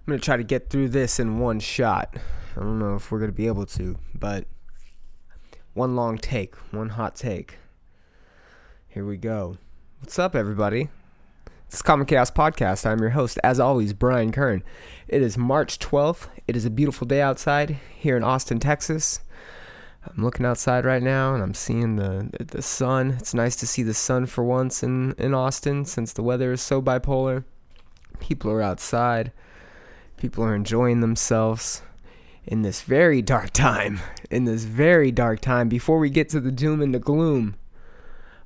I'm going to try to get through this in one shot. I don't know if we're going to be able to, but one long take, one hot take. Here we go. What's up, everybody? Is Common Chaos Podcast. I'm your host, as always, Brian Kern. It is March 12th. It is a beautiful day outside here in Austin, Texas. I'm looking outside right now and I'm seeing the the sun. It's nice to see the sun for once in, in Austin since the weather is so bipolar. People are outside. People are enjoying themselves in this very dark time. In this very dark time. Before we get to the doom and the gloom,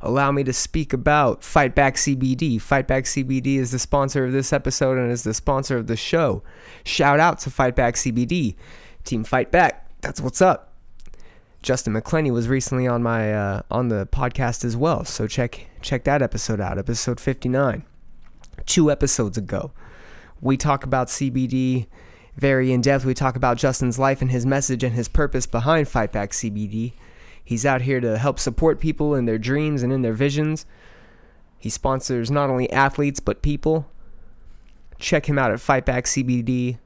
allow me to speak about Fight Back CBD. Fight Back CBD is the sponsor of this episode and is the sponsor of the show. Shout out to Fight Back CBD. Team Fight Back. That's what's up. Justin McClenny was recently on my uh, on the podcast as well, so check check that episode out, episode 59. Two episodes ago, we talk about CBD very in depth. We talk about Justin's life and his message and his purpose behind Fight Back CBD. He's out here to help support people in their dreams and in their visions. He sponsors not only athletes but people. Check him out at fightbackcbd.com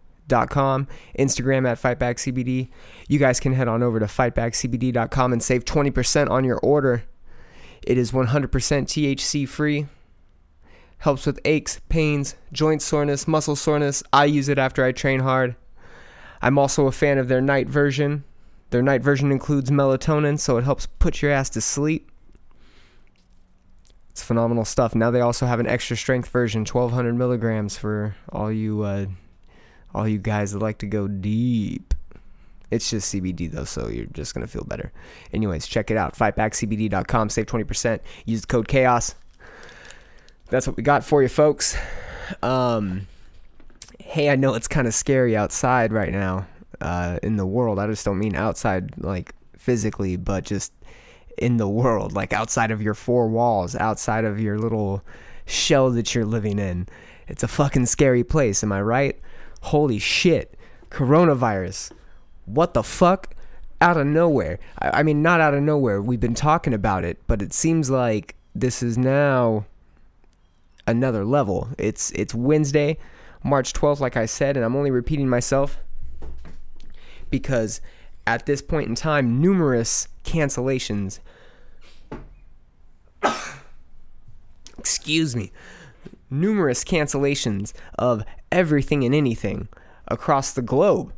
Instagram at fightbackcbd. You guys can head on over to fightbackcbd.com and save 20% on your order. It is 100% THC free. Helps with aches, pains, joint soreness, muscle soreness. I use it after I train hard. I'm also a fan of their night version. Their night version includes melatonin, so it helps put your ass to sleep. It's phenomenal stuff. Now they also have an extra strength version, 1200 milligrams for all you uh, all you guys that like to go deep. It's just CBD though, so you're just gonna feel better. Anyways, check it out. Fightbackcbd.com. Save twenty percent. Use the code chaos. That's what we got for you, folks. Um, hey, I know it's kind of scary outside right now uh, in the world. I just don't mean outside like physically, but just in the world, like outside of your four walls, outside of your little shell that you're living in. It's a fucking scary place, am I right? holy shit, coronavirus. What the fuck? Out of nowhere. I, I mean, not out of nowhere. We've been talking about it, but it seems like this is now another level. It's it's Wednesday, March 12th, like I said, and I'm only repeating myself because at this point in time, numerous cancellations. excuse me numerous cancellations of everything and anything across the globe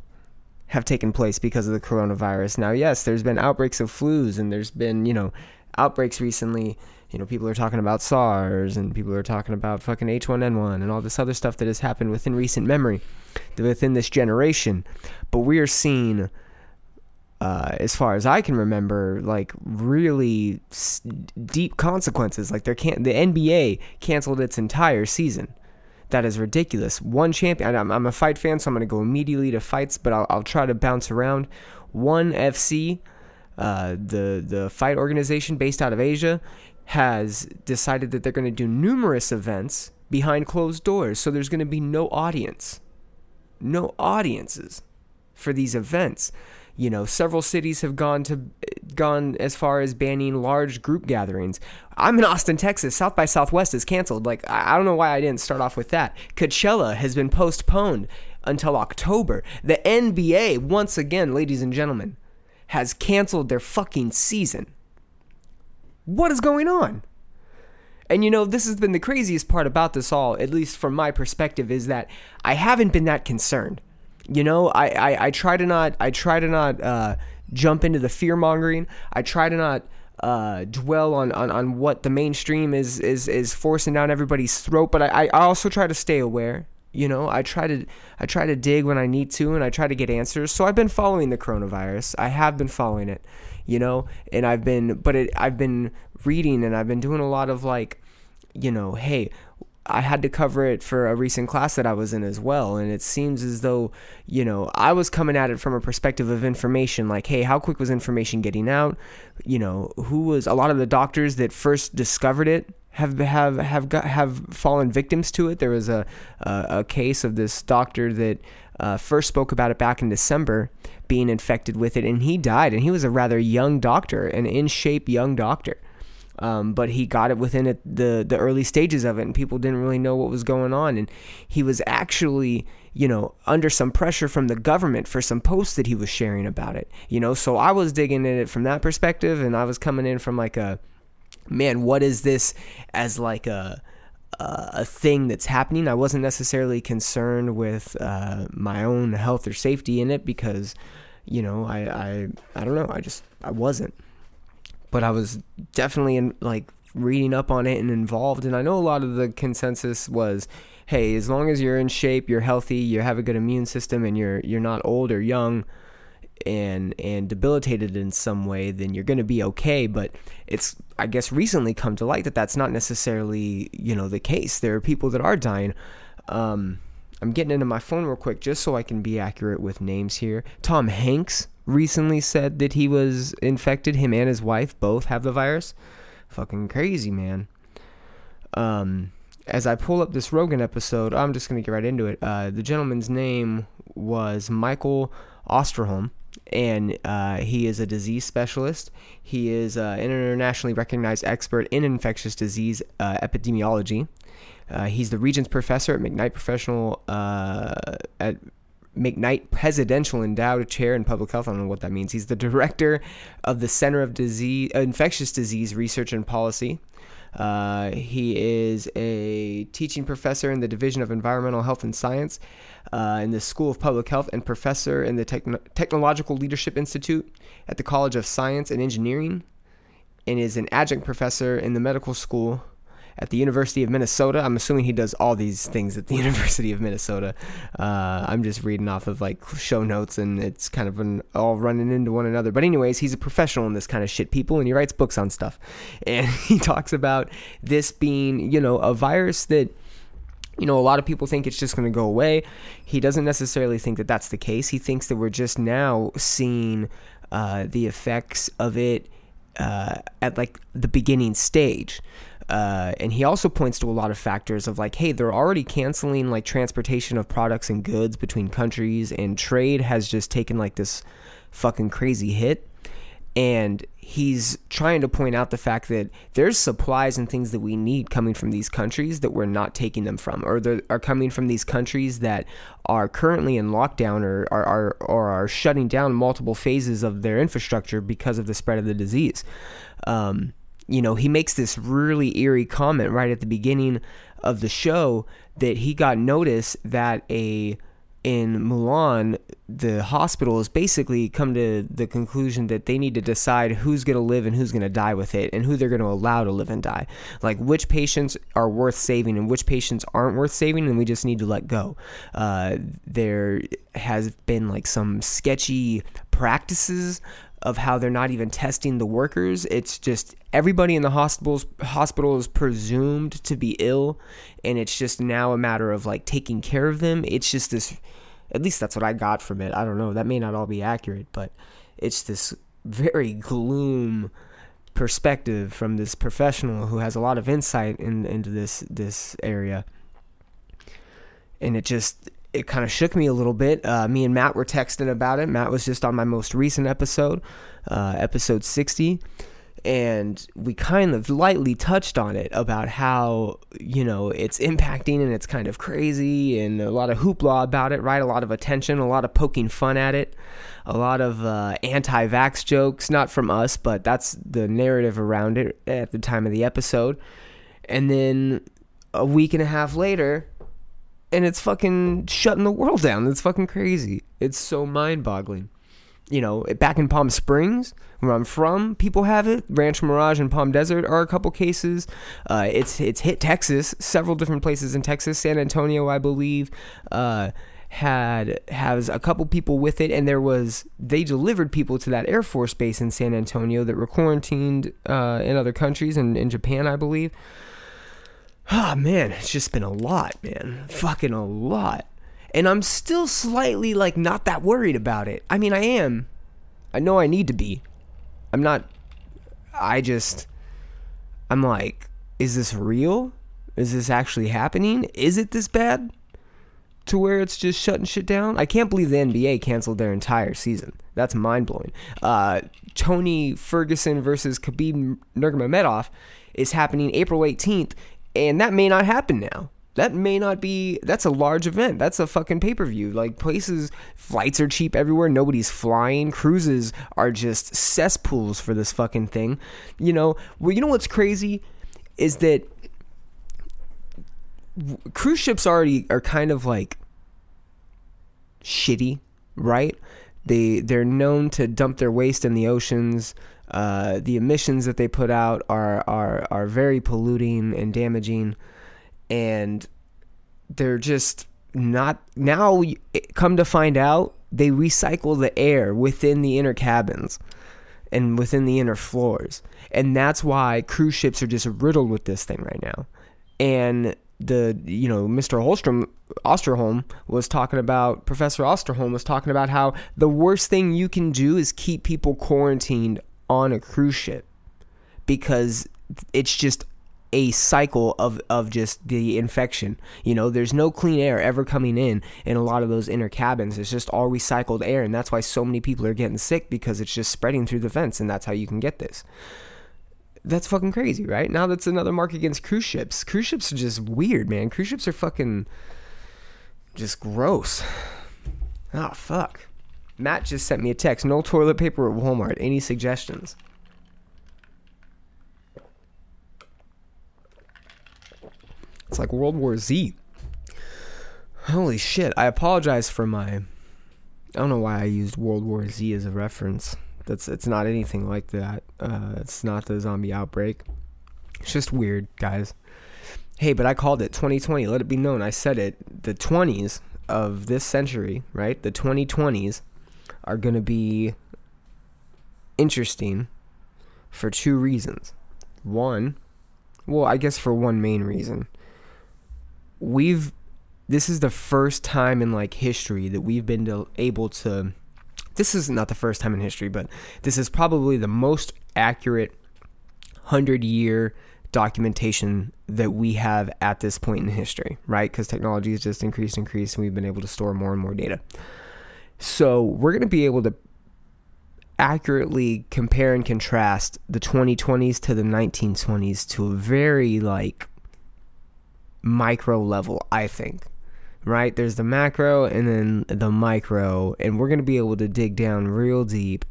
have taken place because of the coronavirus. Now, yes, there's been outbreaks of flus and there's been, you know, outbreaks recently. You know, people are talking about SARS and people are talking about fucking H1N1 and all this other stuff that has happened within recent memory, within this generation. But we are seeing uh, as far as I can remember, like really s- deep consequences. Like they can't. The NBA canceled its entire season. That is ridiculous. One champion. I'm, I'm a fight fan, so I'm going to go immediately to fights, but I'll, I'll try to bounce around. One FC, uh, the the fight organization based out of Asia, has decided that they're going to do numerous events behind closed doors. So there's going to be no audience, no audiences for these events. You know several cities have gone to gone as far as banning large group gatherings. I'm in austin texas. South by southwest is canceled. Like i don't know why i didn't start off with that. Coachella has been postponed until october. The nba once again ladies and gentlemen has canceled their fucking season what is going on and you know, this has been the craziest part about this all, at least from my perspective, is that I haven't been that concerned you know, I, I, I try to not I try to not uh, jump into the fear mongering. I try to not uh, dwell on, on, on what the mainstream is, is is forcing down everybody's throat. But I, I also try to stay aware. You know, I try to I try to dig when I need to, and I try to get answers. So I've been following the coronavirus. I have been following it. You know, and I've been, but it, I've been reading, and I've been doing a lot of like, you know, hey, I had to cover it for a recent class that I was in as well. And it seems as though, you know, I was coming at it from a perspective of information like, hey, how quick was information getting out? You know, who was a lot of the doctors that first discovered it have have have got, have fallen victims to it. There was a a, a case of this doctor that uh, first spoke about it back in December, being infected with it, and he died. And he was a rather young doctor, an in shape young doctor. Um, but he got it within it, the the early stages of it, and people didn't really know what was going on. And he was actually, you know, under some pressure from the government for some posts that he was sharing about it. You know, so I was digging in it from that perspective, and I was coming in from like a, man, what is this as like a a thing that's happening. I wasn't necessarily concerned with uh, my own health or safety in it because, you know, I, I I don't know. I just I wasn't but I was definitely in, like reading up on it and involved. And I know a lot of the consensus was, hey, as long as you're in shape, you're healthy, you have a good immune system, and you're you're not old or young and and debilitated in some way, then you're going to be okay. But it's I guess recently come to light that that's not necessarily you know the case. There are people that are dying. Um, I'm getting into my phone real quick just so I can be accurate with names here. Tom Hanks recently said that he was infected. Him and his wife both have the virus. Fucking crazy, man. Um, as I pull up this Rogan episode, I'm just gonna get right into it. Uh, the gentleman's name was Michael Osterholm, and uh, he is a disease specialist. He is uh, an internationally recognized expert in infectious disease uh, epidemiology. Uh, he's the Regents Professor at McKnight Professional uh, at McKnight Presidential Endowed Chair in Public Health. I don't know what that means. He's the director of the Center of Disease, uh, Infectious Disease Research and Policy. He is a teaching professor in the Division of Environmental Health and Science uh, in the School of Public Health and professor in the Techno- Technological Leadership Institute at the College of Science and Engineering, and is an adjunct professor in the medical school at the University of Minnesota. I'm assuming he does all these things at the University of Minnesota. Uh, I'm just reading off of like show notes, and it's kind of an, all running into one another. But anyways, he's a professional in this kind of shit, people, and he writes books on stuff. And he talks about this being, you know, a virus that you know, a lot of people think it's just going to go away. He doesn't necessarily think that that's the case. He thinks that we're just now seeing uh, the effects of it uh, at like the beginning stage. Uh, and he also points to a lot of factors of like, hey, they're already canceling like transportation of products and goods between countries, and trade has just taken like this fucking crazy hit. And he's trying to point out the fact that there's supplies and things that we need coming from these countries that we're not taking them from, or are coming from these countries that are currently in lockdown or are, are, or are shutting down multiple phases of their infrastructure because of the spread of the disease. Um, you know, he makes this really eerie comment right at the beginning of the show that he got notice that a in Milan, the hospital has basically come to the conclusion that they need to decide who's going to live and who's going to die with it and who they're going to allow to live and die. Like which patients are worth saving and which patients aren't worth saving, and we just need to let go. Uh, there has been like some sketchy practices of how they're not even testing the workers. It's just everybody in the hospitals hospital is presumed to be ill and it's just now a matter of like taking care of them. It's just this at least that's what I got from it. I don't know. That may not all be accurate, but it's this very gloom perspective from this professional who has a lot of insight in, into this this area. And it just it kind of shook me a little bit. Uh, me and Matt were texting about it. Matt was just on my most recent episode, uh, episode 60. And we kind of lightly touched on it about how, you know, it's impacting and it's kind of crazy and a lot of hoopla about it, right? A lot of attention, a lot of poking fun at it, a lot of uh, anti vax jokes, not from us, but that's the narrative around it at the time of the episode. And then a week and a half later, and it's fucking shutting the world down. It's fucking crazy. It's so mind boggling. You know, back in Palm Springs, where I'm from, people have it. Rancho Mirage and Palm Desert are a couple cases. Uh, it's it's hit Texas, several different places in Texas. San Antonio, I believe, uh, had has a couple people with it, and there was they delivered people to that Air Force base in San Antonio that were quarantined uh, in other countries and in Japan, I believe. Ah, oh, man, it's just been a lot, man. Fucking a lot. And I'm still slightly, like, not that worried about it. I mean, I am. I know I need to be. I'm not. I just. I'm like, is this real? Is this actually happening? Is it this bad? to where it's just shutting shit down. I can't believe the NBA canceled their entire season. That's mind blowing. Uh, Tony Ferguson versus Khabib Nurmagomedov is happening April 18th, and that may not happen now. That may not be. That's a large event. That's a fucking pay per view. Like places, flights are cheap everywhere. Nobody's flying. Cruises are just cesspools for this fucking thing. You know. Well, you know what's crazy is that cruise ships already are kind of like shitty, right? They they're known to dump their waste in the oceans. Uh, the emissions that they put out are are are very polluting and damaging, and they're just not now. Come to find out, they recycle the air within the inner cabins and within the inner floors, and that's why cruise ships are just riddled with this thing right now. And the you know Mr. Holstrom Osterholm was talking about Professor Osterholm was talking about how the worst thing you can do is keep people quarantined on a cruise ship because it's just a cycle of, of just the infection. You know, there's no clean air ever coming in in a lot of those inner cabins. It's just all recycled air, and that's why so many people are getting sick because it's just spreading through the vents, and that's how you can get this. That's fucking crazy, right? Now that's another mark against cruise ships. Cruise ships are just weird, man. Cruise ships are fucking just gross. Oh, fuck. Matt just sent me a text. No toilet paper at Walmart. Any suggestions? It's like World War Z. Holy shit. I apologize for my. I don't know why I used World War Z as a reference. That's it's not anything like that. Uh, it's not the zombie outbreak. It's just weird, guys. Hey, but I called it 2020. Let it be known. I said it. The 20s of this century, right? The 2020s are going to be interesting for two reasons. One, well, I guess for one main reason. We've this is the first time in like history that we've been able to this is not the first time in history, but this is probably the most accurate 100 year documentation that we have at this point in history, right? Because technology has just increased, increased, and we've been able to store more and more data. So we're going to be able to accurately compare and contrast the 2020s to the 1920s to a very like micro level, I think right? There's the macro and then the micro, and we're going to be able to dig down real deep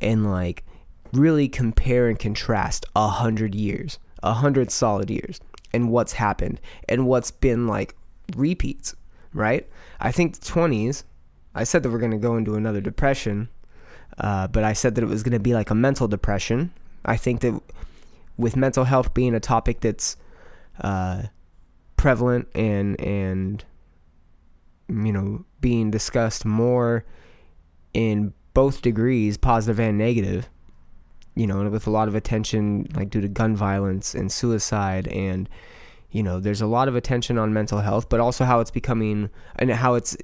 and like really compare and contrast a hundred years, a hundred solid years, and what's happened and what's been like repeats, right? I think the 20s, I said that we're going to go into another depression, uh, but I said that it was going to be like a mental depression. I think that with mental health being a topic that's uh, prevalent and and you know, being discussed more in both degrees, positive and negative, you know, with a lot of attention, like due to gun violence and suicide. And, you know, there's a lot of attention on mental health, but also how it's becoming and how it's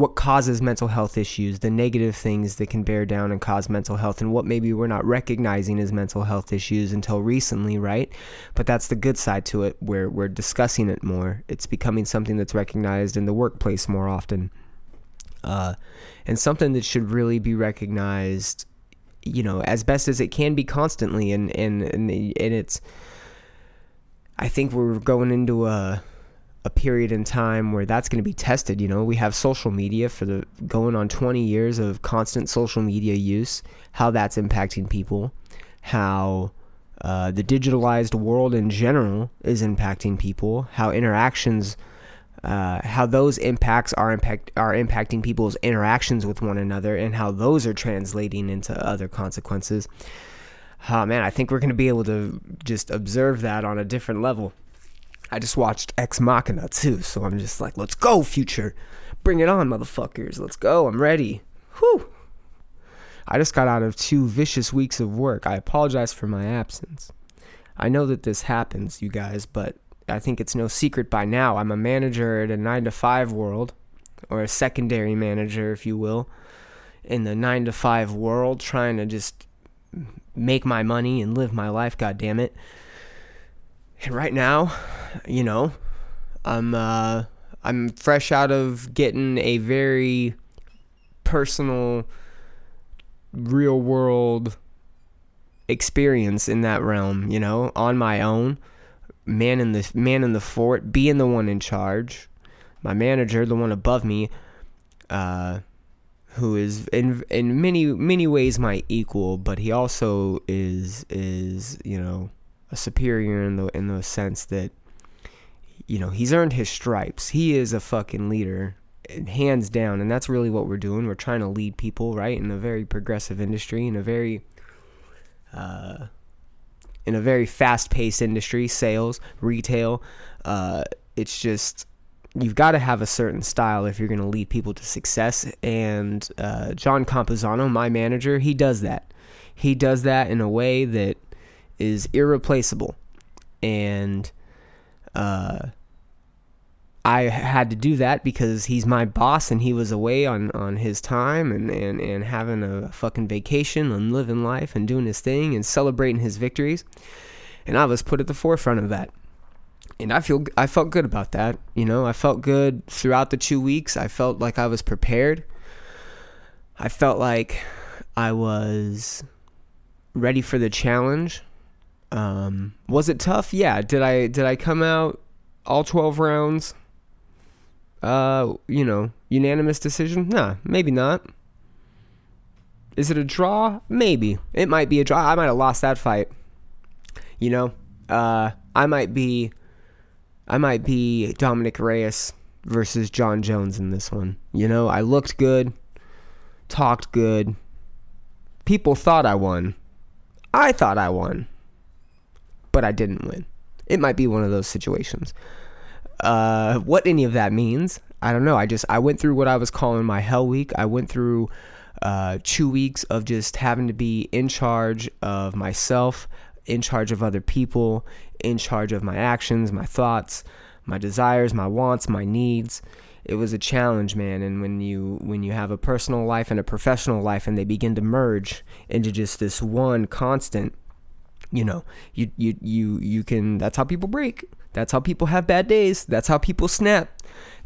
what causes mental health issues, the negative things that can bear down and cause mental health, and what maybe we're not recognizing as mental health issues until recently, right? But that's the good side to it, where we're discussing it more. It's becoming something that's recognized in the workplace more often, uh, and something that should really be recognized, you know, as best as it can be constantly. And and and, and it's, I think we're going into a a period in time where that's going to be tested. You know, we have social media for the going on 20 years of constant social media use, how that's impacting people, how uh, the digitalized world in general is impacting people, how interactions, uh, how those impacts are impact are impacting people's interactions with one another, and how those are translating into other consequences. Oh man, I think we're going to be able to just observe that on a different level. I just watched Ex Machina too, so I'm just like, let's go, future. Bring it on, motherfuckers. Let's go. I'm ready. Whew. I just got out of two vicious weeks of work. I apologize for my absence. I know that this happens, you guys, but I think it's no secret by now. I'm a manager at a 9 to 5 world, or a secondary manager, if you will, in the 9 to 5 world, trying to just make my money and live my life, God damn it. And right now, you know, I'm uh, I'm fresh out of getting a very personal, real world experience in that realm, you know, on my own. Man in the man in the fort, being the one in charge. My manager, the one above me, uh, who is in in many many ways my equal, but he also is is you know a superior in the in the sense that you know he's earned his stripes. He is a fucking leader, hands down, and that's really what we're doing. We're trying to lead people right in a very progressive industry, in a very uh, in a very fast paced industry, sales, retail. Uh, it's just you've got to have a certain style if you're going to lead people to success. And uh, John Campuzano, my manager, he does that. He does that in a way that is irreplaceable. And uh, I had to do that because he's my boss and he was away on, on his time and, and, and having a fucking vacation and living life and doing his thing and celebrating his victories. And I was put at the forefront of that and I feel I felt good about that. You know, I felt good throughout the two weeks. I felt like I was prepared. I felt like I was ready for the challenge. Um, was it tough? Yeah. Did I did I come out all twelve rounds? Uh, you know, unanimous decision? Nah, maybe not. Is it a draw? Maybe. It might be a draw. I might have lost that fight. You know, uh, I might be I might be Dominick Reyes versus Jon Jones in this one. You know, I looked good, talked good. People thought I won. I thought I won, but I didn't win. It might be one of those situations. Uh, what any of that means, I don't know. I just I went through what I was calling my hell week. I went through uh, two weeks of just having to be in charge of myself, in charge of other people, in charge of my actions, my thoughts, my desires, my wants, my needs. It was a challenge, man, and when you when you have a personal life and a professional life and they begin to merge into just this one constant, you know, you you you you can that's how people break. That's how people have bad days. That's how people snap.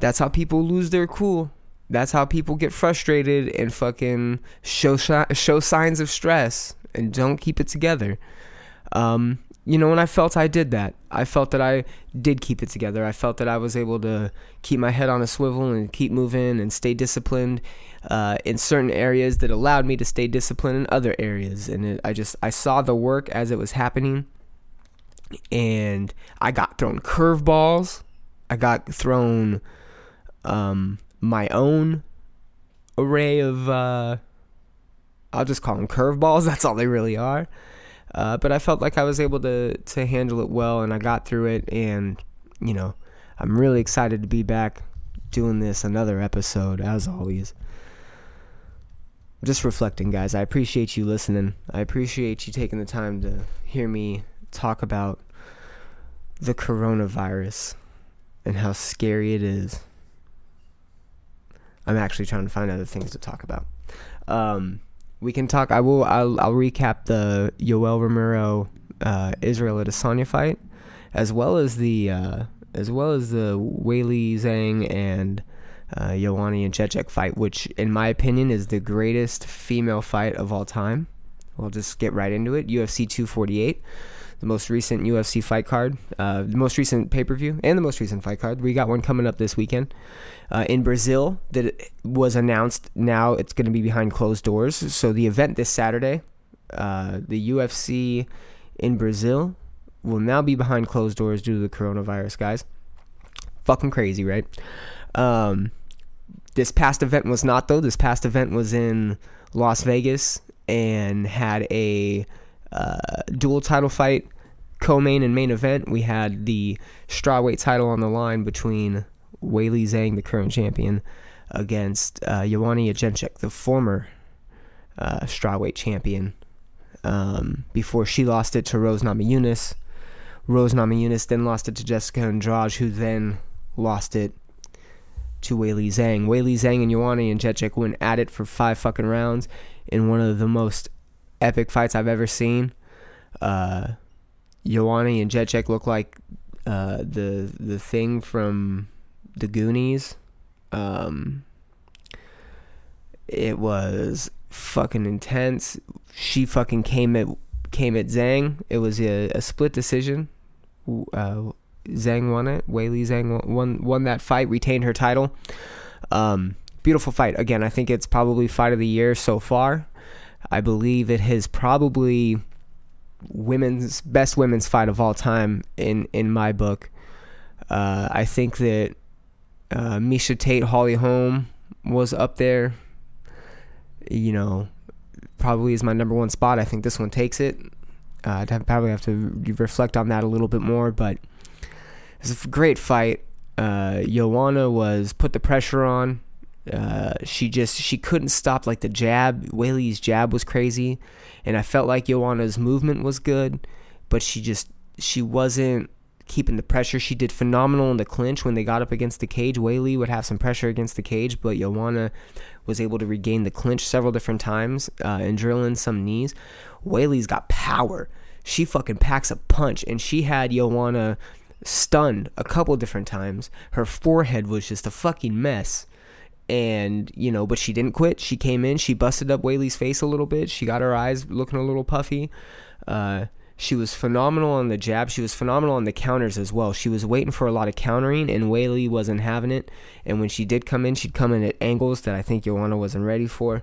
That's how people lose their cool. That's how people get frustrated and fucking show show signs of stress and don't keep it together. Um, you know, and I felt I did that. I felt that I did keep it together. I felt that I was able to keep my head on a swivel and keep moving and stay disciplined uh, in certain areas that allowed me to stay disciplined in other areas. And it, I just I saw the work as it was happening, and I got thrown curveballs. I got thrown um, my own array of. Uh, I'll just call them curveballs. That's all they really are. Uh, but I felt like I was able to to handle it well, and I got through it. And you know, I'm really excited to be back doing this another episode as always. Just reflecting, guys. I appreciate you listening. I appreciate you taking the time to hear me talk about the coronavirus and how scary it is. I'm actually trying to find other things to talk about. Um, we can talk. I will. I'll, I'll recap the Yoel Romero uh, Israel Adesanya fight, as well as the uh, as well as the Weili Zhang and uh, and Jędrzejczyk fight, which in my opinion is the greatest female fight of all time. We'll just get right into it. UFC 248 the most recent UFC fight card, uh, the most recent pay per view, and the most recent fight card. We got one coming up this weekend uh, in Brazil that was announced. Now it's going to be behind closed doors. So the event this Saturday, uh, the UFC in Brazil, will now be behind closed doors due to the coronavirus, guys. Fucking crazy, right? Um, this past event was not though. This past event was in Las Vegas and had a uh, dual title fight co-main and main event, we had the strawweight title on the line between Weili Zhang, the current champion, against uh, Jędrzejczyk, the former uh, strawweight champion. Um, before she lost it to Rose Namajunas. Rose Namajunas then lost it to Jessica Andrade, who then lost it to Weili Zhang. Weili Zhang and Joanna Jędrzejczyk went at it for five fucking rounds in one of the most epic fights I've ever seen. Uh, Joanna Jędrzejczyk look like uh, the the thing from the Goonies. Um, it was fucking intense. She fucking came at came at Zhang. It was a, a split decision. Uh, Zhang won it. Weili Zhang won won that fight, retained her title. Um, beautiful fight. Again, I think it's probably fight of the year so far. I believe it has probably women's best women's fight of all time in in my book. Uh, I think that uh, Miesha Tate, Holly Holm was up there. You know, probably is my number one spot. I think this one takes it. Uh, I'd have, probably have to reflect on that a little bit more, but it's a great fight. Uh, Joanna was put the pressure on. Uh, she just she couldn't stop like the jab. Weili's jab was crazy, and I felt like Joanna's movement was good, but she just she wasn't keeping the pressure. She did phenomenal in the clinch when they got up against the cage. Weili would have some pressure against the cage, but Joanna was able to regain the clinch several different times uh, and drill in some knees. Weili's got power. She fucking packs a punch, and she had Joanna stunned a couple different times. Her forehead was just a fucking mess. And, you know, but she didn't quit. She came in, she busted up Weili's face a little bit. She got her eyes looking a little puffy. Uh, she was phenomenal on the jab. She was phenomenal on the counters as well. She was waiting for a lot of countering, and whaley wasn't having it. And when she did come in, she'd come in at angles that I think Joanna wasn't ready for.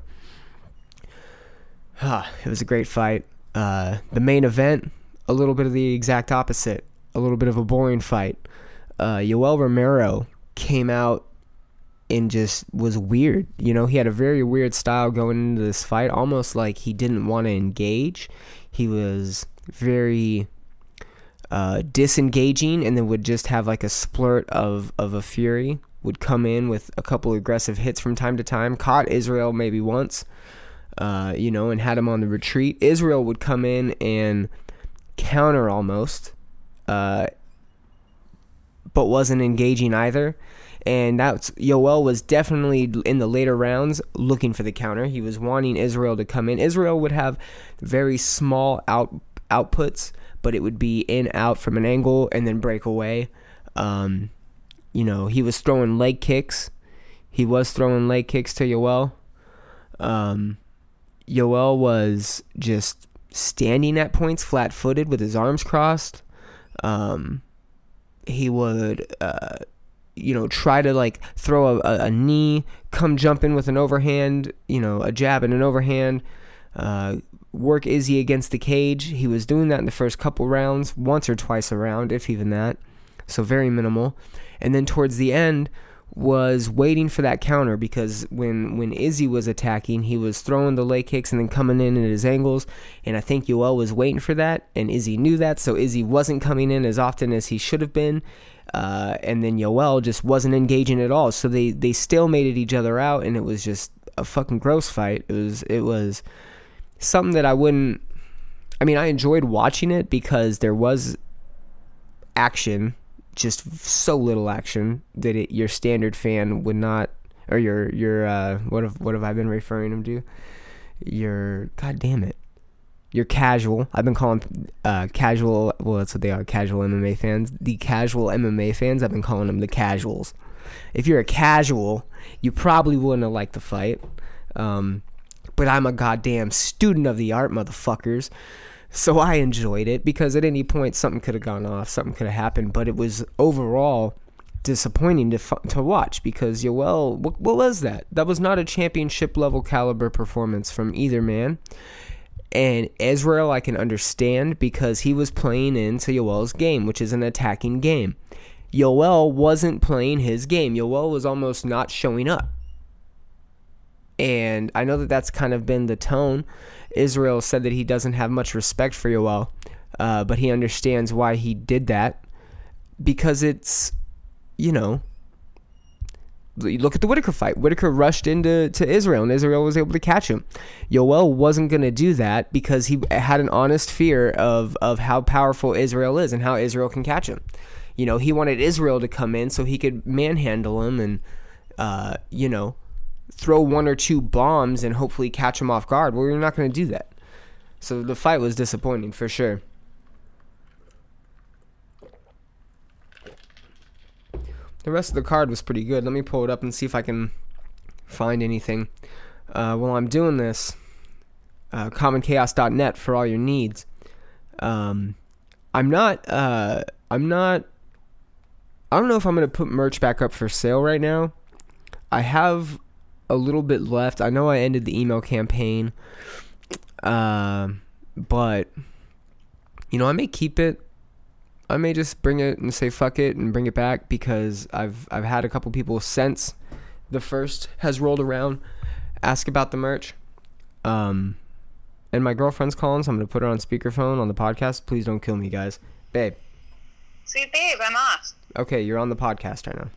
Ah, it was a great fight. Uh, the main event, a little bit of the exact opposite a little bit of a boring fight. Uh, Yoel Romero came out and just was weird. You know, he had a very weird style going into this fight, almost like he didn't want to engage. He was very uh, disengaging and then would just have like a splurt of, of a fury. Would come in with a couple aggressive hits from time to time. Caught Israel maybe once, uh, you know, and had him on the retreat. Israel would come in and counter almost uh, but wasn't engaging either. And that's Yoel was definitely in the later rounds looking for the counter. He was wanting Israel to come in. Israel would have very small out outputs, but it would be in out from an angle and then break away. Um, you know, he was throwing leg kicks. He was throwing leg kicks to Yoel. Um, Yoel was just standing at points flat footed with his arms crossed. Um, he would, uh, you know, try to like throw a, a, knee, come jump in with an overhand, you know, a jab and an overhand, uh, work Izzy against the cage. He was doing that in the first couple rounds, once or twice a round, if even that. So very minimal. And then towards the end, was waiting for that counter because when when Izzy was attacking, he was throwing the leg kicks and then coming in at his angles, and I think Yoel was waiting for that, and Izzy knew that, so Izzy wasn't coming in as often as he should have been, uh, and then Yoel just wasn't engaging at all, so they they stalemated each other out, and it was just a fucking gross fight. It was it was something that I wouldn't. I mean, I enjoyed watching it because there was action just so little action that it, your standard fan would not, or your your uh, what have what have I been referring him to? Your god damn it, your casual. I've been calling uh, casual. Well, that's what they are. Casual MMA fans. The casual MMA fans. I've been calling them the casuals. If you're a casual, you probably wouldn't have liked the fight. Um, but I'm a goddamn student of the art, motherfuckers. So I enjoyed it because at any point something could have gone off, something could have happened, but it was overall disappointing to to watch because Yoel, what, what was that? That was not a championship level caliber performance from either man. And Israel, I can understand because he was playing into Yoel's game, which is an attacking game. Yoel wasn't playing his game. Yoel was almost not showing up. And I know that that's kind of been the tone Israel said that he doesn't have much respect for Yoel, uh, but he understands why he did that because it's, you know, look at the Whittaker fight. Whittaker rushed into to Israel, and Israel was able to catch him. Yoel wasn't going to do that because he had an honest fear of of how powerful Israel is and how Israel can catch him. You know, he wanted Israel to come in so he could manhandle him and, uh, you know, throw one or two bombs and hopefully catch him off guard. Well, you're not going to do that. So the fight was disappointing for sure. The rest of the card was pretty good. Let me pull it up and see if I can find anything. Uh, while I'm doing this, uh, commonchaos.net for all your needs. Um, I'm not. Uh, I'm not. I don't know if I'm gonna put merch back up for sale right now. I have a little bit left. I know I ended the email campaign, uh, but you know I may keep it. I may just bring it and say fuck it and bring it back because I've I've had a couple people since the first has rolled around ask about the merch. Um, and my girlfriend's calling, so I'm gonna put her on speakerphone on the podcast. Please don't kill me, guys. Babe. Sweet babe, I'm off. Okay, you're on the podcast right now.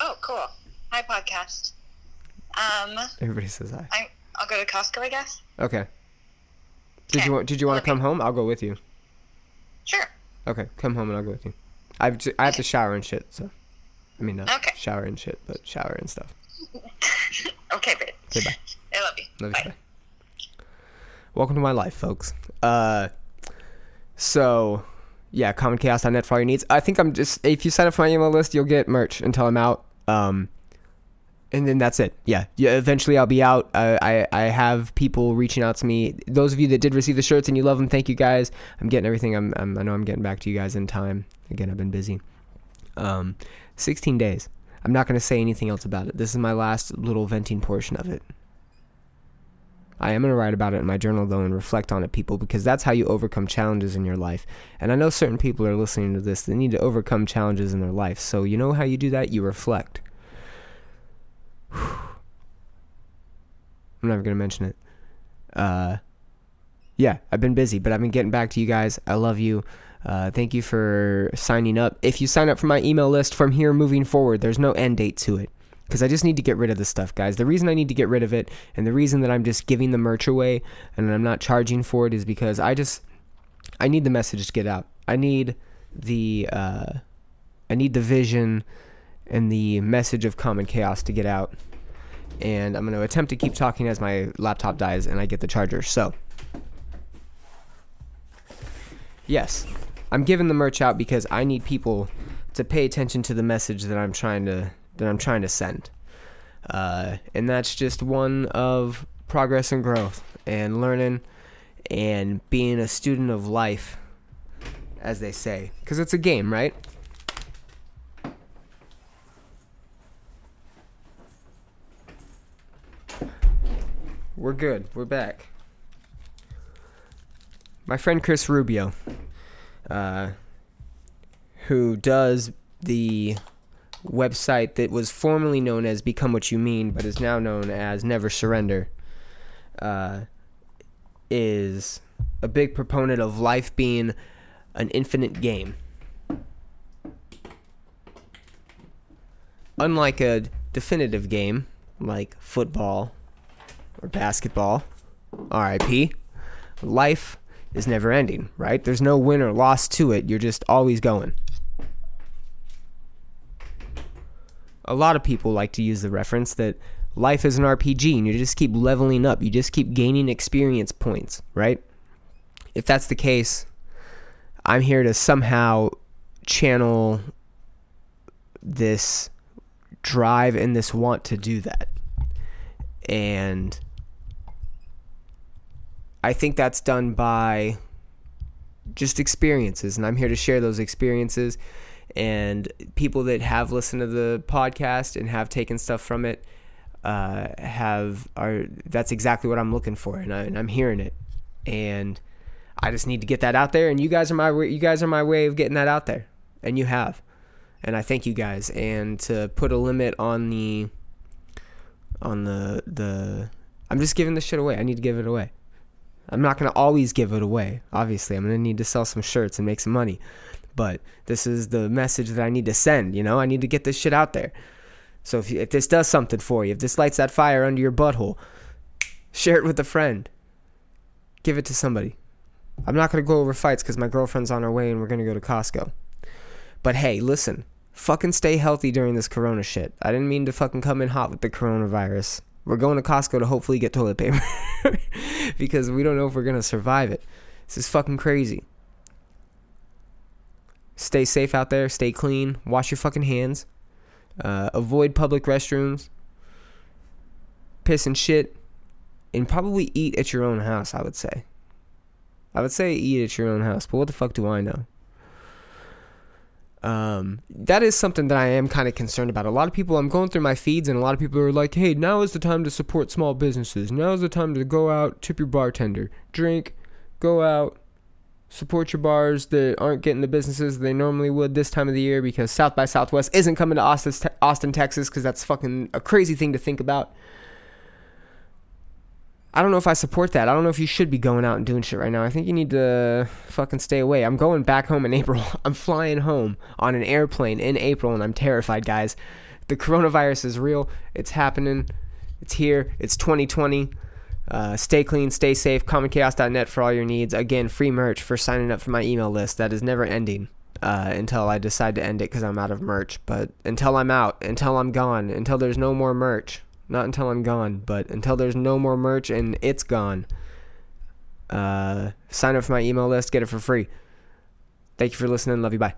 Oh, cool. Hi, podcast. Um, Everybody says hi. I, I'll go to Costco, I guess. Okay. Did Okay. you want? Did you want to come home? I'll go with you. Sure. Okay, come home and I'll go with you. I've j- I have to shower and shit. So, I mean, not Okay. shower and shit, but shower and stuff. Okay, babe. Okay, bye. I love you. Love Bye. you. Bye. Welcome to my life, folks. Uh, so yeah, commonchaos.net for all your needs. I think I'm just if you sign up for my email list, you'll get merch until I'm out. Um, and then that's it. Yeah, yeah. Eventually, I'll be out. Uh, I I have people reaching out to me. Those of you that did receive the shirts and you love them, thank you guys. I'm getting everything. I'm, I'm I know I'm getting back to you guys in time. Again, I've been busy. Um, 16 days. I'm not going to say anything else about it. This is my last little venting portion of it. I am going to write about it in my journal, though, and reflect on it, people, because that's how you overcome challenges in your life. And I know certain people are listening to this that need to overcome challenges in their life. So, you know how you do that? You reflect. I'm never going to mention it. Uh, yeah, I've been busy, but I've been getting back to you guys. I love you. Uh, thank you for signing up. If you sign up for my email list from here moving forward, there's no end date to it because I just need to get rid of this stuff, guys. The reason I need to get rid of it and the reason that I'm just giving the merch away and I'm not charging for it is because I just I need the message to get out. I need the uh, I need the vision and the message of common chaos to get out. And I'm going to attempt to keep talking as my laptop dies and I get the charger. So, yes, I'm giving the merch out because I need people to pay attention to the message that I'm trying to that I'm trying to send. Uh, and that's just one of progress and growth and learning and being a student of life, as they say, because it's a game, right? We're good. We're back. My friend Chris Rubio, uh, who does the website that was formerly known as Become What You Mean, but is now known as Never Surrender, uh, is a big proponent of life being an infinite game. Unlike a definitive game like football or basketball, RIP, life is never ending, right? There's no win or loss to it. You're just always going. A lot of people like to use the reference that life is an RPG and you just keep leveling up. You just keep gaining experience points, right? If that's the case, I'm here to somehow channel this drive and this want to do that. And I think that's done by just experiences, and I'm here to share those experiences. And people that have listened to the podcast and have taken stuff from it uh, have are that's exactly what I'm looking for, and, I, and I'm hearing it. And I just need to get that out there, and you guys are my you guys are my way of getting that out there, and you have, and I thank you guys. And to put a limit on the on the the I'm just giving this shit away. I need to give it away. I'm not going to always give it away. Obviously, I'm going to need to sell some shirts and make some money. But this is the message that I need to send, you know? I need to get this shit out there. So if, if this does something for you, if this lights that fire under your butthole, share it with a friend. Give it to somebody. I'm not going to go over fights because my girlfriend's on her way and we're going to go to Costco. But hey, listen, fucking stay healthy during this corona shit. I didn't mean to fucking come in hot with the coronavirus. We're going to Costco to hopefully get toilet paper because we don't know if we're going to survive it. This is fucking crazy. Stay safe out there, stay clean, wash your fucking hands. Uh, avoid public restrooms. Piss and shit. And probably eat at your own house, I would say. I would say eat at your own house, but what the fuck do I know? Um, that is something that I am kind of concerned about. A lot of people, I'm going through my feeds, and a lot of people are like, hey, now is the time to support small businesses. Now is the time to go out, tip your bartender, drink, go out, support your bars that aren't getting the businesses they normally would this time of the year because South by Southwest isn't coming to Austin, Austin Texas, because that's fucking a crazy thing to think about. I don't know if I support that. I don't know if you should be going out and doing shit right now. I think you need to fucking stay away. I'm going back home in April. I'm flying home on an airplane in April and I'm terrified, guys. The coronavirus is real. It's happening. It's here. It's 2020. Uh, stay clean, stay safe. CommonChaos.net for all your needs. Again, free merch for signing up for my email list. That is never ending uh, until I decide to end it because I'm out of merch. But until I'm out, until I'm gone, until there's no more merch, not until I'm gone, but until there's no more merch and it's gone. Uh, sign up for my email list, get it for free. Thank you for listening. Love you. Bye.